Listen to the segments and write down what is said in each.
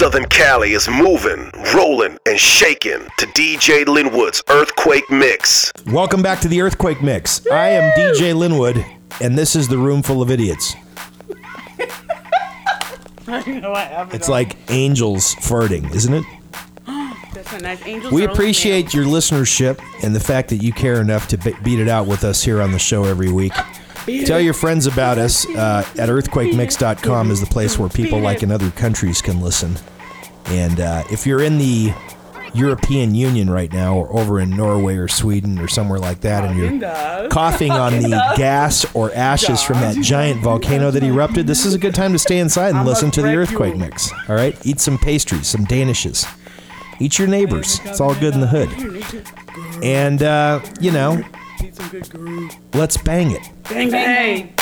Southern Cali is moving, rolling, and shaking to DJ Linwood's Earthquake Mix. Welcome back to the Earthquake Mix. I am DJ Linwood, and this is the room full of idiots. It's like angels farting, isn't it? That's nice angel. We appreciate your listenership and the fact that you care enough to be- beat it out with us here on the show every week. Tell your friends about us uh, at earthquakemix.com is the place where people like in other countries can listen. And uh, if you're in the European Union right now, or over in Norway or Sweden or somewhere like that, and you're coughing on the gas or ashes from that giant volcano that erupted, this is a good time to stay inside and listen to the earthquake mix. All right, eat some pastries, some danishes, eat your neighbors. It's all good in the hood. And uh, you know, let's bang it. Bang bang.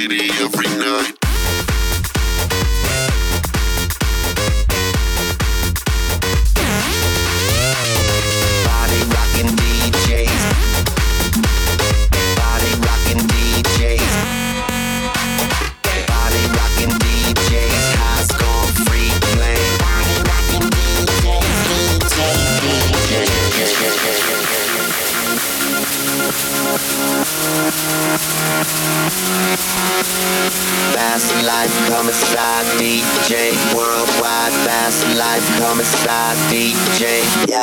City every night. Inside DJ.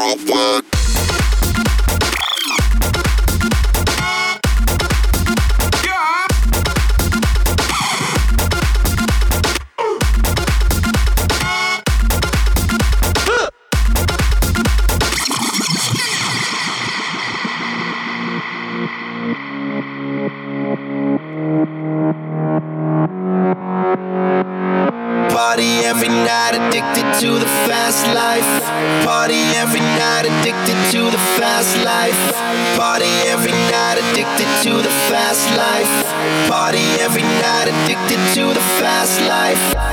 Addicted to the fast life. Party every night, addicted to the fast life.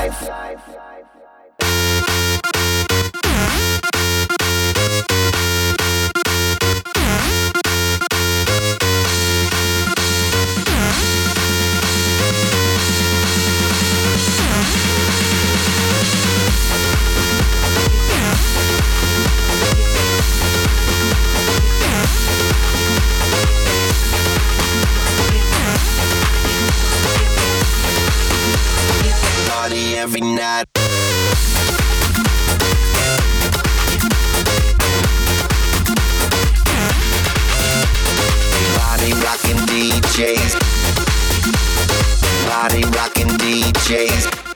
Every night. Body rocking DJs. Body rocking DJs.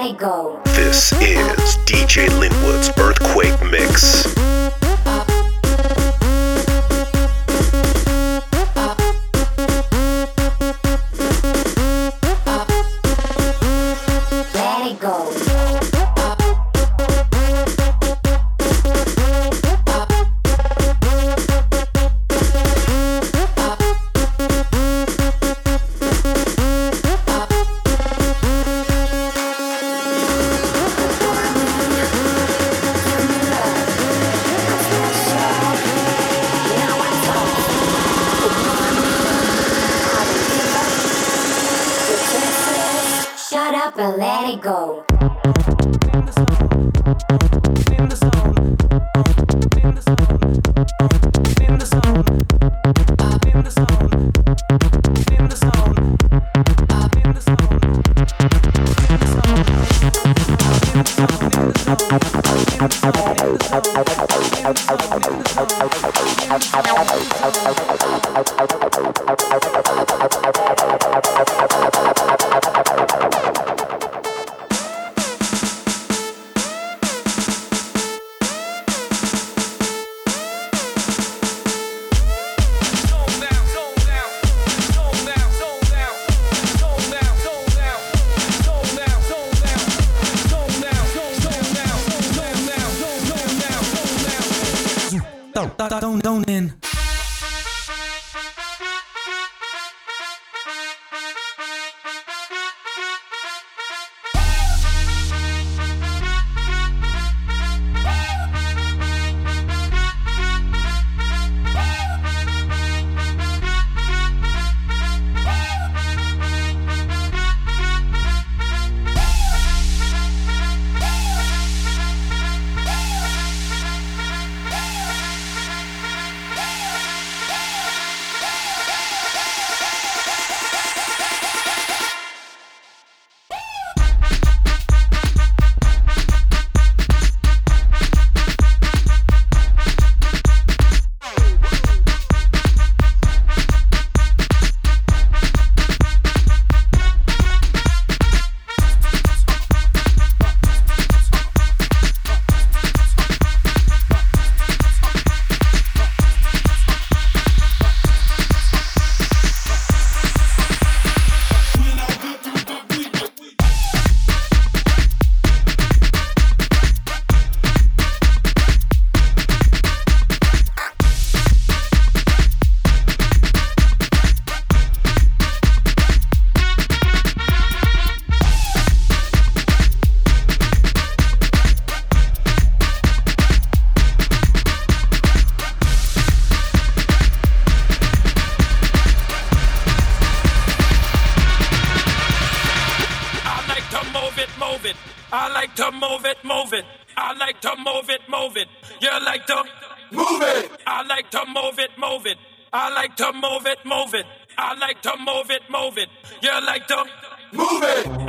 Let it go. This is DJ Linwood's Earthquake Mix. the zone, in the zone, in the zone.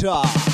selector.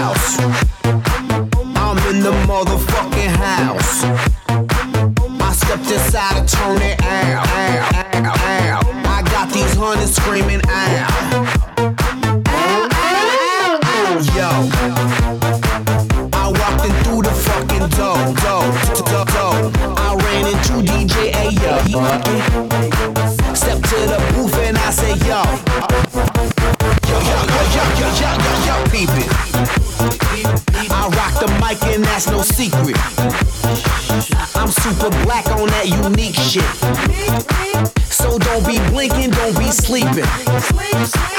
house. I'm in the motherfucking house. I stepped inside a Tony it out, I got these hundreds screaming out. Yo. Step to the booth and I say, yo. Yo, yo, yo, yo, yo, yo, yo, yo, peep it that's no secret. I'm super black on that unique shit. So don't be blinking, don't be sleeping.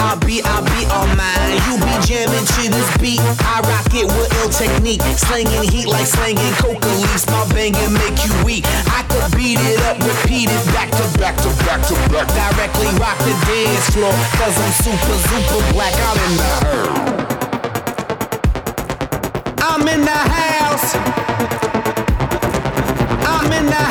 I'll be, I'll be on mine. You be jamming to this beat. I rock it with ill technique. Slanging heat like slanging coca leaves. My banging make you weak. I could beat it up, repeat it back to back to back to back. Directly rock the dance floor. Cause I'm super, super black. I'm in the herd. I'm in the house and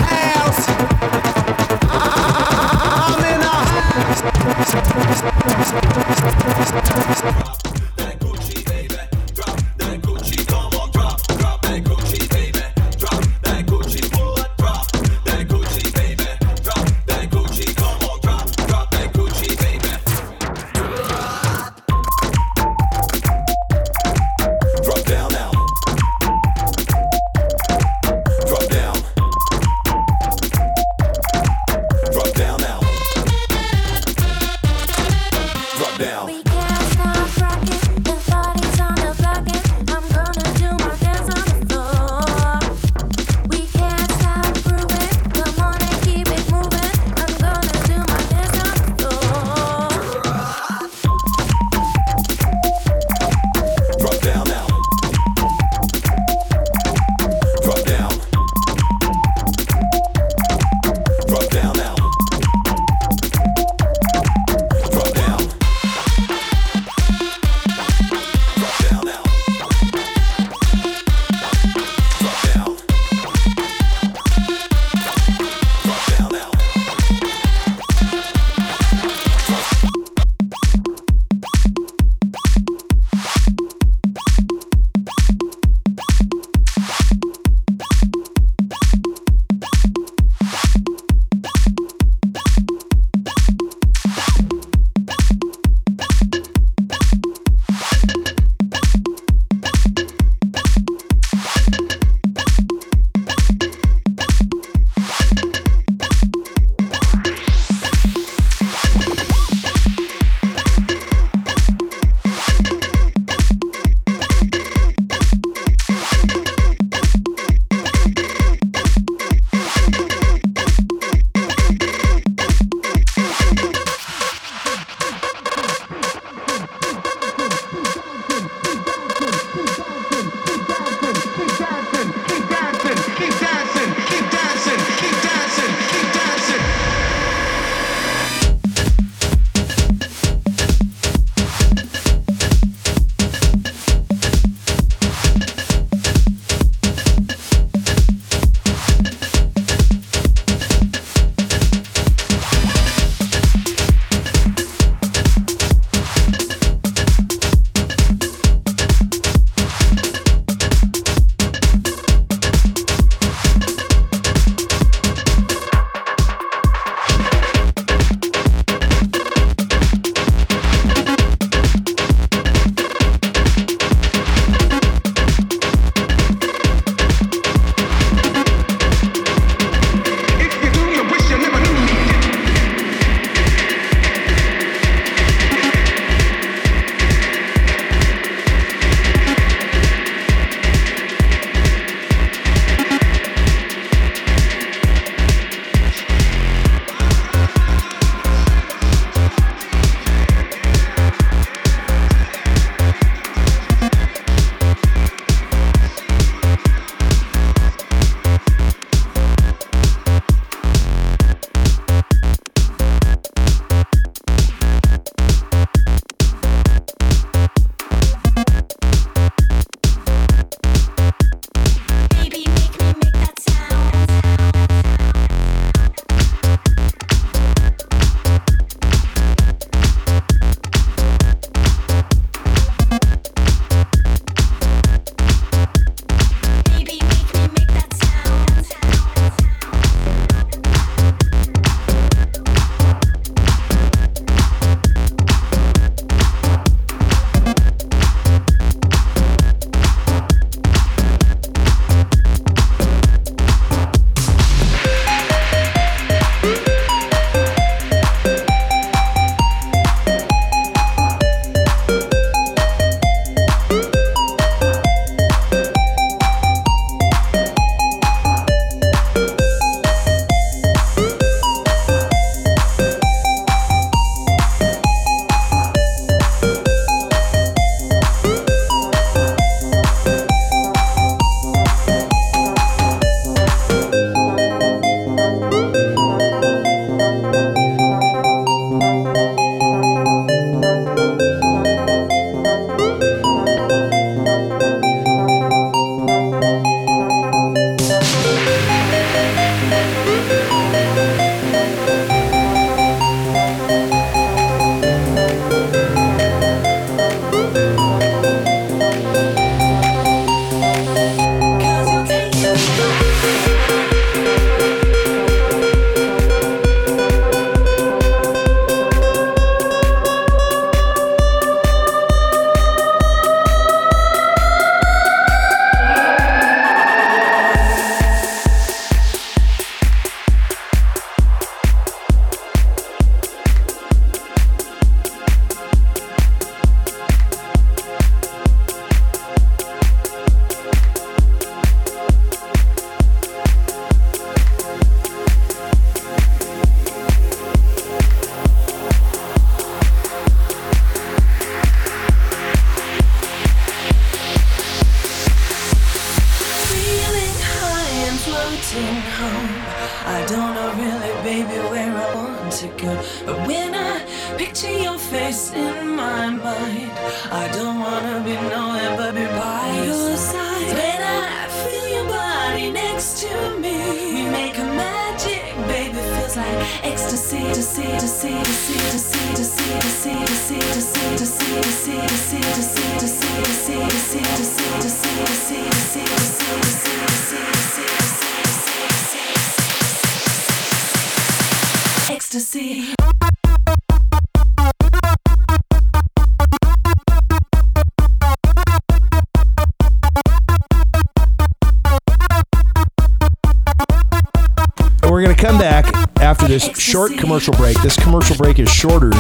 And we're going to come back after this short commercial break. This commercial break is shorter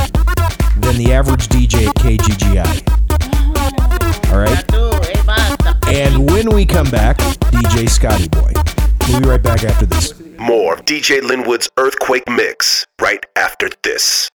than the average DJ at KGGI. All right? And when we come back, DJ Scotty Boy. We'll be right back after this. More DJ Linwood's Earthquake Mix right after this.